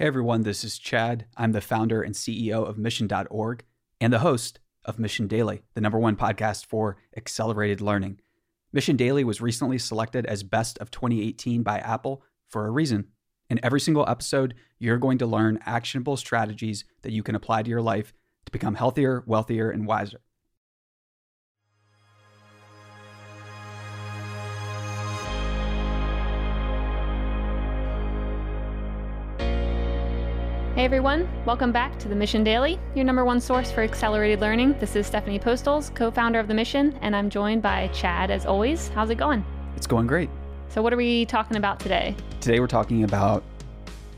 Hey everyone, this is Chad. I'm the founder and CEO of Mission.org and the host of Mission Daily, the number one podcast for accelerated learning. Mission Daily was recently selected as Best of 2018 by Apple for a reason. In every single episode, you're going to learn actionable strategies that you can apply to your life to become healthier, wealthier, and wiser. Hey everyone, welcome back to the Mission Daily, your number one source for accelerated learning. This is Stephanie Postles, co founder of The Mission, and I'm joined by Chad as always. How's it going? It's going great. So, what are we talking about today? Today, we're talking about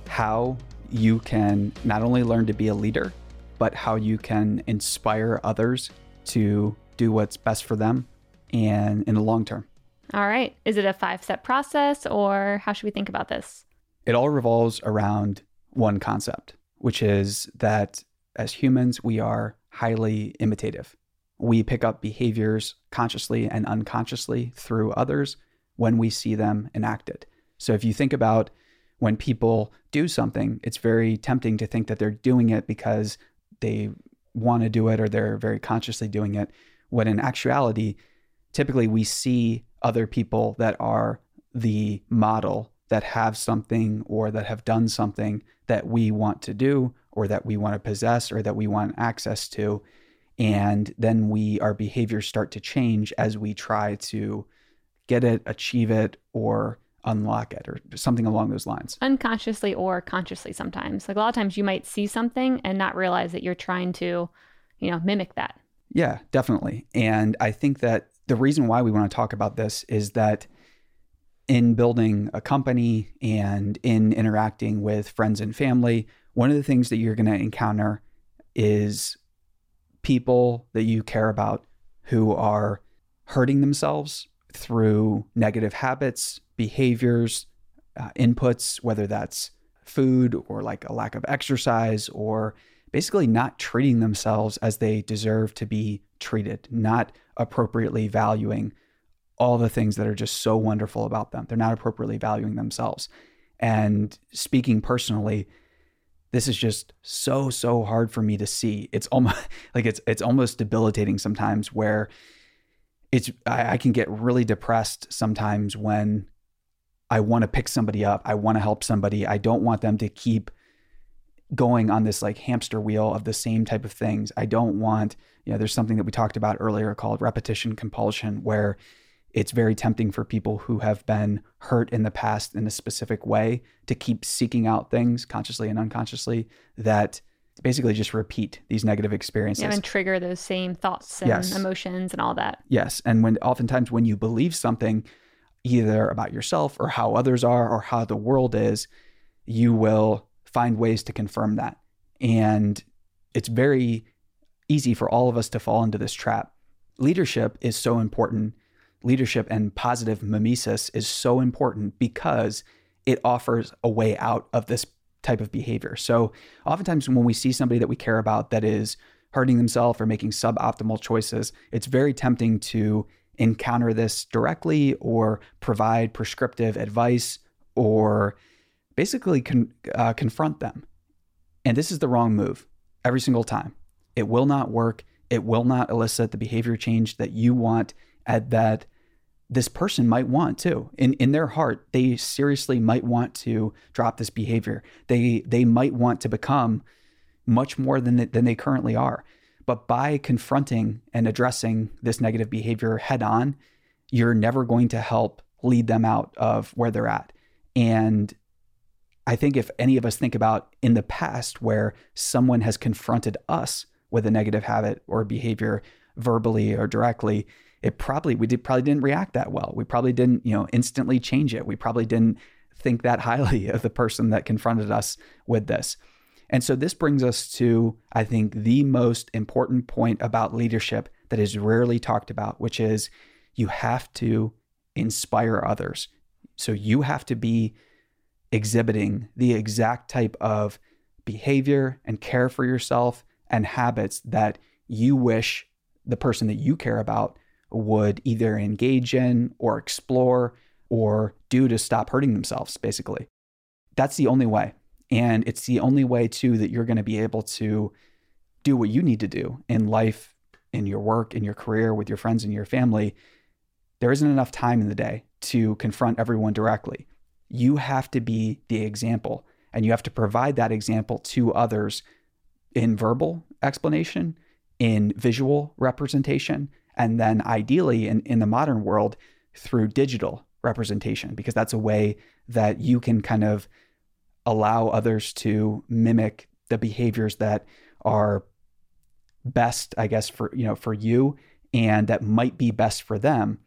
how you can not only learn to be a leader, but how you can inspire others to do what's best for them and in the long term. All right. Is it a five step process or how should we think about this? It all revolves around one concept, which is that as humans, we are highly imitative. We pick up behaviors consciously and unconsciously through others when we see them enacted. So if you think about when people do something, it's very tempting to think that they're doing it because they want to do it or they're very consciously doing it. When in actuality, typically we see other people that are the model that have something or that have done something that we want to do or that we want to possess or that we want access to. And then we, our behaviors start to change as we try to get it, achieve it, or unlock it or something along those lines. Unconsciously or consciously sometimes. Like a lot of times you might see something and not realize that you're trying to, you know, mimic that. Yeah, definitely. And I think that the reason why we want to talk about this is that in building a company and in interacting with friends and family, one of the things that you're going to encounter is people that you care about who are hurting themselves through negative habits, behaviors, uh, inputs, whether that's food or like a lack of exercise or basically not treating themselves as they deserve to be treated, not appropriately valuing all the things that are just so wonderful about them. They're not appropriately valuing themselves. And speaking personally, this is just so so hard for me to see. It's almost like it's it's almost debilitating sometimes where it's I, I can get really depressed sometimes when I want to pick somebody up. I want to help somebody. I don't want them to keep going on this like hamster wheel of the same type of things. I don't want, you know, there's something that we talked about earlier called repetition compulsion where it's very tempting for people who have been hurt in the past in a specific way to keep seeking out things consciously and unconsciously that basically just repeat these negative experiences. Yeah, and trigger those same thoughts and yes. emotions and all that. Yes. And when oftentimes when you believe something, either about yourself or how others are or how the world is, you will find ways to confirm that. And it's very easy for all of us to fall into this trap. Leadership is so important leadership and positive mimesis is so important because it offers a way out of this type of behavior. So, oftentimes when we see somebody that we care about that is hurting themselves or making suboptimal choices, it's very tempting to encounter this directly or provide prescriptive advice or basically con- uh, confront them. And this is the wrong move every single time. It will not work. It will not elicit the behavior change that you want at that this person might want to In in their heart, they seriously might want to drop this behavior. They they might want to become much more than they, than they currently are. But by confronting and addressing this negative behavior head on, you're never going to help lead them out of where they're at. And I think if any of us think about in the past where someone has confronted us with a negative habit or behavior verbally or directly, it probably we did probably didn't react that well. We probably didn't, you know, instantly change it. We probably didn't think that highly of the person that confronted us with this. And so this brings us to I think the most important point about leadership that is rarely talked about, which is you have to inspire others. So you have to be exhibiting the exact type of behavior and care for yourself and habits that you wish the person that you care about would either engage in or explore or do to stop hurting themselves, basically. That's the only way. And it's the only way, too, that you're going to be able to do what you need to do in life, in your work, in your career, with your friends and your family. There isn't enough time in the day to confront everyone directly. You have to be the example and you have to provide that example to others in verbal explanation, in visual representation, and then ideally in, in the modern world through digital representation, because that's a way that you can kind of allow others to mimic the behaviors that are best, I guess, for you know, for you and that might be best for them.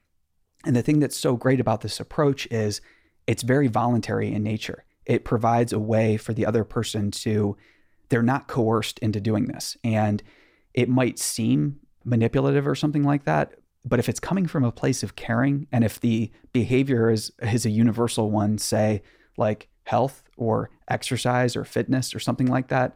And the thing that's so great about this approach is it's very voluntary in nature. It provides a way for the other person to they're not coerced into doing this. And it might seem manipulative or something like that, but if it's coming from a place of caring and if the behavior is is a universal one, say like health or exercise or fitness or something like that,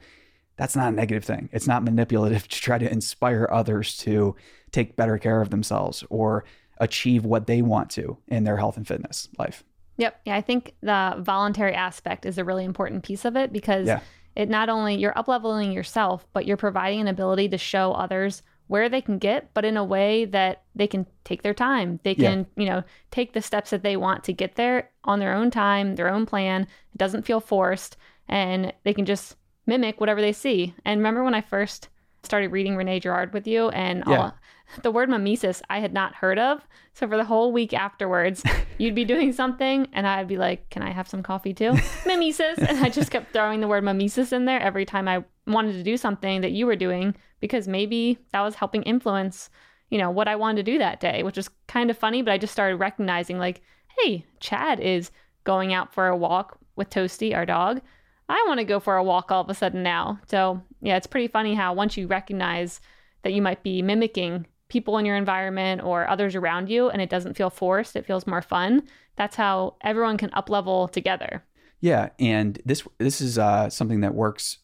that's not a negative thing. It's not manipulative to try to inspire others to take better care of themselves or achieve what they want to in their health and fitness life. Yep. Yeah, I think the voluntary aspect is a really important piece of it because yeah. it not only you're upleveling yourself, but you're providing an ability to show others where they can get, but in a way that they can take their time. They can, yeah. you know, take the steps that they want to get there on their own time, their own plan. It doesn't feel forced and they can just mimic whatever they see. And remember when I first started reading Rene Girard with you and yeah. all, the word mimesis I had not heard of. So for the whole week afterwards, you'd be doing something and I'd be like, Can I have some coffee too? mimesis. And I just kept throwing the word mimesis in there every time I wanted to do something that you were doing because maybe that was helping influence, you know, what I wanted to do that day, which was kind of funny, but I just started recognizing like, hey, Chad is going out for a walk with Toasty, our dog. I want to go for a walk all of a sudden now. So, yeah, it's pretty funny how once you recognize that you might be mimicking people in your environment or others around you and it doesn't feel forced it feels more fun that's how everyone can up level together. Yeah and this this is uh, something that works.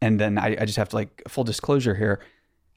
And then I, I just have to like full disclosure here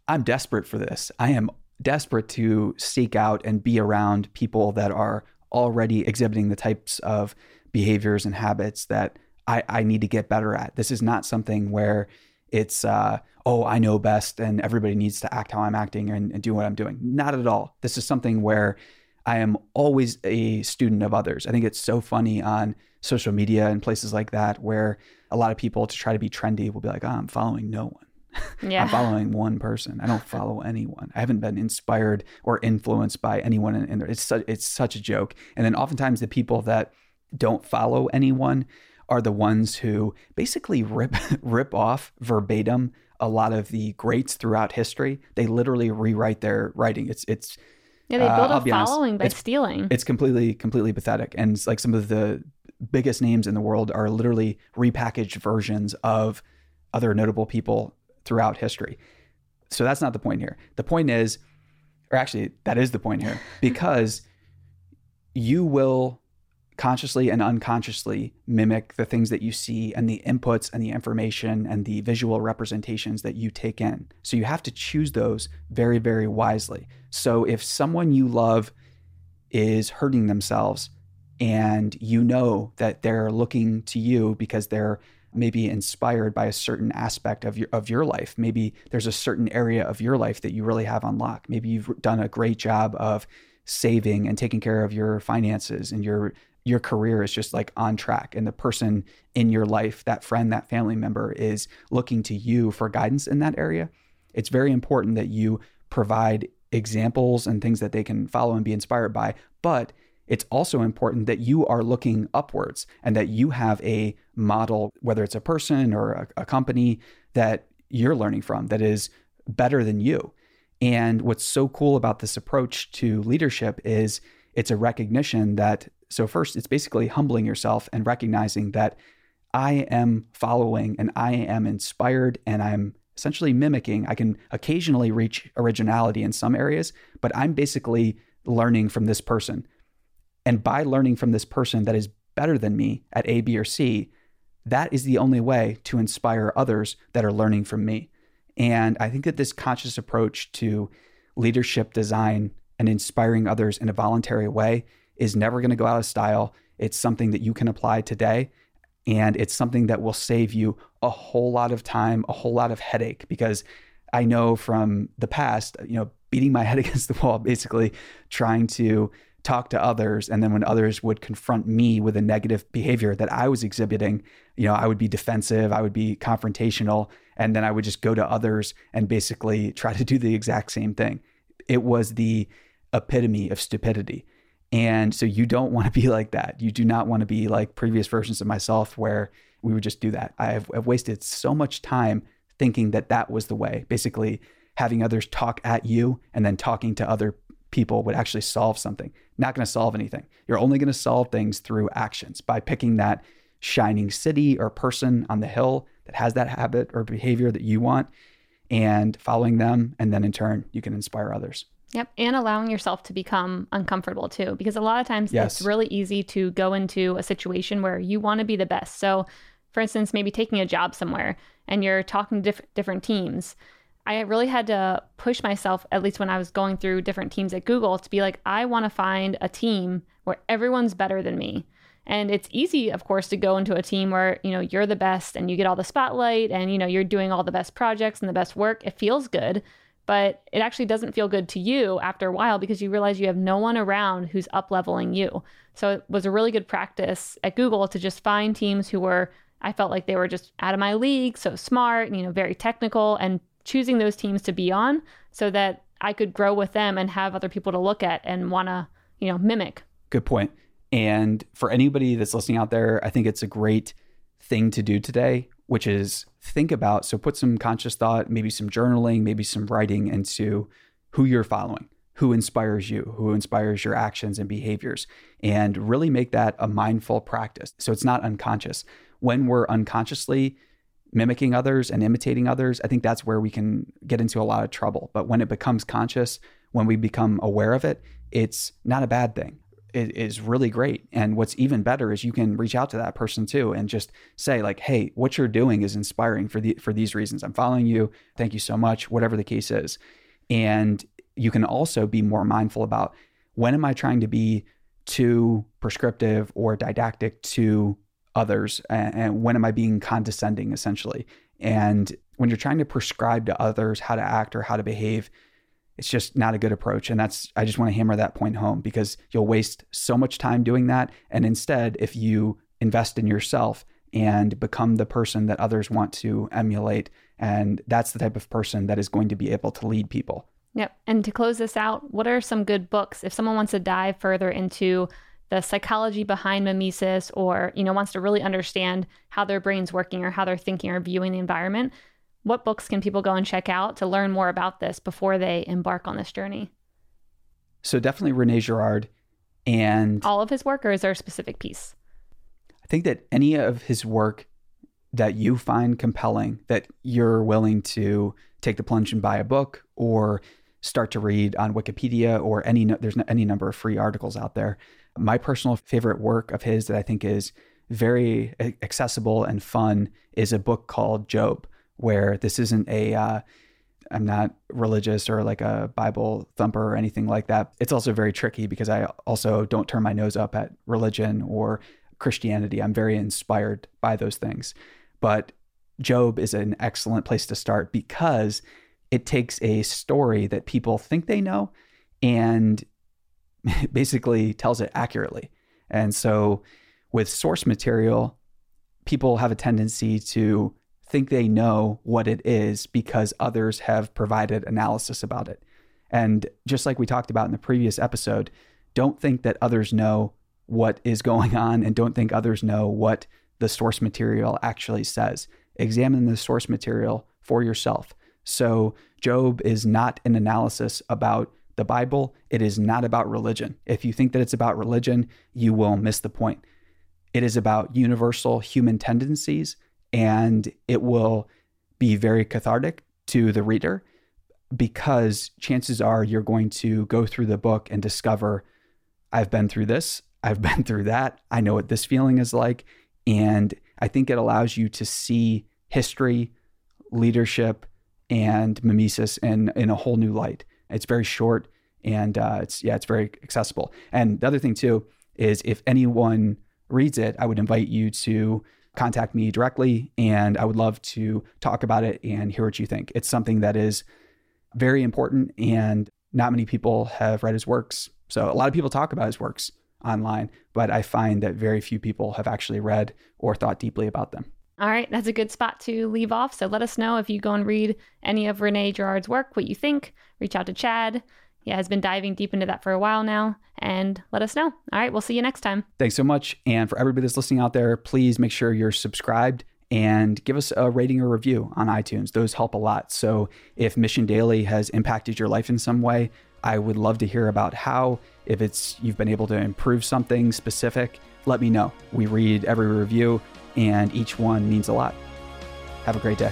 i'm desperate for this. I am desperate to seek out and be around people that are already exhibiting the types of behaviors and habits that I, I need to get better at. This is not something where it's uh, oh i know best and everybody needs to act how i'm acting and, and, do what i'm doing not at all this is something where i am always a student of others i think it's so funny on social media and places like that where a lot of people to try to be trendy will be like oh i'm following no one yeah. I'm following one person. I don't follow anyone. I haven't been inspired or influenced by anyone. And it's such, it's such a joke. And then oftentimes the people that don't follow anyone are the ones who basically rip rip off verbatim a lot of the greats throughout history. They literally rewrite their writing. It's it's yeah, they build uh, a following honest, by it's, stealing. It's completely completely pathetic, and it's like some of the biggest names in the world are literally repackaged versions of other notable people throughout history. So that's not the point here. The point is, or actually, that is the point here, because you will consciously and unconsciously mimic the things that you see and the inputs and the information and the visual representations that you take in. So you have to choose those very, very wisely. So if someone you love is hurting themselves and you know that they're looking to you because they're maybe inspired by a certain aspect of your of your life. Maybe there's a certain area of your life that you really have unlocked. Maybe you've done a great job of saving and taking care of your finances and your your career is just like on track and the person in your life that friend that family member is looking to you for guidance in that area it's very important that you provide examples and things that they can follow and be inspired by but it's also important that you are looking upwards and that you have a model whether it's a person or a, a company that you're learning from that is better than you and what's so cool about this approach to leadership is it's a recognition that so, first, it's basically humbling yourself and recognizing that I am following and I am inspired and I'm essentially mimicking. I can occasionally reach originality in some areas, but I'm basically learning from this person. And by learning from this person that is better than me at A, B, or C, that is the only way to inspire others that are learning from me. And I think that this conscious approach to leadership design and inspiring others in a voluntary way is never going to go out of style. It's something that you can apply today. And it's something that will save you a whole lot of time, a whole lot of headache. Because I know from the past, you know, beating my head against the wall, basically trying to talk to others. And then when others would confront me with a negative behavior that I was exhibiting, you know, I would be defensive, I would be confrontational. And then I would just go to others and basically try to do the exact same thing. It was the epitome of stupidity. And so you don't want to be like that. You do not want to be like previous versions of myself where we would just do that. I've, I've wasted so much time thinking that that was the way, basically having others talk at you and then talking to other people would actually solve something. Not going to solve anything. You're only going to solve things through actions by picking that shining city or person on the hill that has that habit or behavior that you want and following them. And then in turn, you can inspire others. Yep. And allowing yourself to become uncomfortable too. Because a lot of times yes. it's really easy to go into a situation where you want to be the best. So, for instance, maybe taking a job somewhere and you're talking to diff- different teams. I really had to push myself, at least when I was going through different teams at Google, to be like, I want to find a team where everyone's better than me. And it's easy, of course, to go into a team where, you know, you're the best and you get all the spotlight and, you know, you're doing all the best projects and the best work. It feels good but it actually doesn't feel good to you after a while because you realize you have no one around who's up leveling you. So it was a really good practice at Google to just find teams who were I felt like they were just out of my league, so smart, you know, very technical and choosing those teams to be on so that I could grow with them and have other people to look at and want to, you know, mimic. Good point. And for anybody that's listening out there, I think it's a great thing to do today, which is think about. So put some conscious thought, maybe some journaling, maybe some writing into who you're following, who inspires you, who inspires your actions and behaviors, and really make that a mindful practice. So it's not unconscious. When we're unconsciously mimicking others and imitating others, I think that's where we can get into a lot of trouble. But when it becomes conscious, when we become aware of it, it's not a bad thing is really great. And what's even better is you can reach out to that person too and just say like, "Hey, what you're doing is inspiring for the for these reasons. I'm following you. Thank you so much, whatever the case is." And you can also be more mindful about when am I trying to be too prescriptive or didactic to others and, and when am I being condescending essentially? And when you're trying to prescribe to others how to act or how to behave, it's just not a good approach. And that's, I just want to hammer that point home because you'll waste so much time doing that. And instead, if you invest in yourself and become the person that others want to emulate, and that's the type of person that is going to be able to lead people. Yep. And to close this out, what are some good books if someone wants to dive further into the psychology behind mimesis or, you know, wants to really understand how their brain's working or how they're thinking or viewing the environment? What books can people go and check out to learn more about this before they embark on this journey? So definitely Rene Girard and all of his work, or is there a specific piece? I think that any of his work that you find compelling, that you're willing to take the plunge and buy a book or start to read on Wikipedia or any there's any number of free articles out there. My personal favorite work of his that I think is very accessible and fun is a book called Job where this isn't a uh, I'm not religious or like a Bible thumper or anything like that. It's also very tricky because I also don't turn my nose up at religion or Christianity. I'm very inspired by those things. But Job is an excellent place to start because it takes a story that people think they know and basically tells it accurately. And so with source material, people have a tendency to think they know what it is because others have provided analysis about it. And just like we talked about in the previous episode, don't think that others know what is going on and don't think others know what the source material actually says. Examine the source material for yourself. So, Job is not an analysis about the Bible. It is not about religion. If you think that it's about religion, you will miss the point. It is about universal human tendencies and it will be very cathartic to the reader because chances are you're going to go through the book and discover I've been through this, I've been through that, I know what this feeling is like. And I think it allows you to see history, leadership, and mimesis in, in a whole new light. It's very short and uh, it's, yeah, it's very accessible. And the other thing, too, is if anyone reads it, I would invite you to contact me directly and I would love to talk about it and hear what you think. It's something that is very important and not many people have read his works. So a lot of people talk about his works online, but I find that very few people have actually read or thought deeply about them. All right, that's a good spot to leave off. So let us know if you go and read any of Rene Girard's work, what you think. Reach out to Chad. He has been diving deep into that for a while now, and let us know. All right, we'll see you next time. Thanks so much. And for everybody that's listening out there, please make sure you're subscribed and give us a rating or review on iTunes. Those help a lot. So if Mission Daily has impacted your life in some way, I would love to hear about how. If it's you've been able to improve something specific, let me know. We read every review and each one means a lot. Have a great day.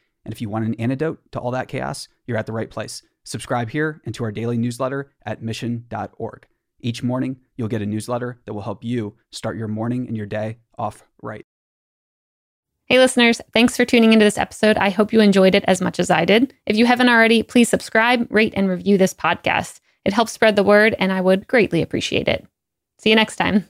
and if you want an antidote to all that chaos, you're at the right place. Subscribe here and to our daily newsletter at mission.org. Each morning, you'll get a newsletter that will help you start your morning and your day off right. Hey, listeners, thanks for tuning into this episode. I hope you enjoyed it as much as I did. If you haven't already, please subscribe, rate, and review this podcast. It helps spread the word, and I would greatly appreciate it. See you next time.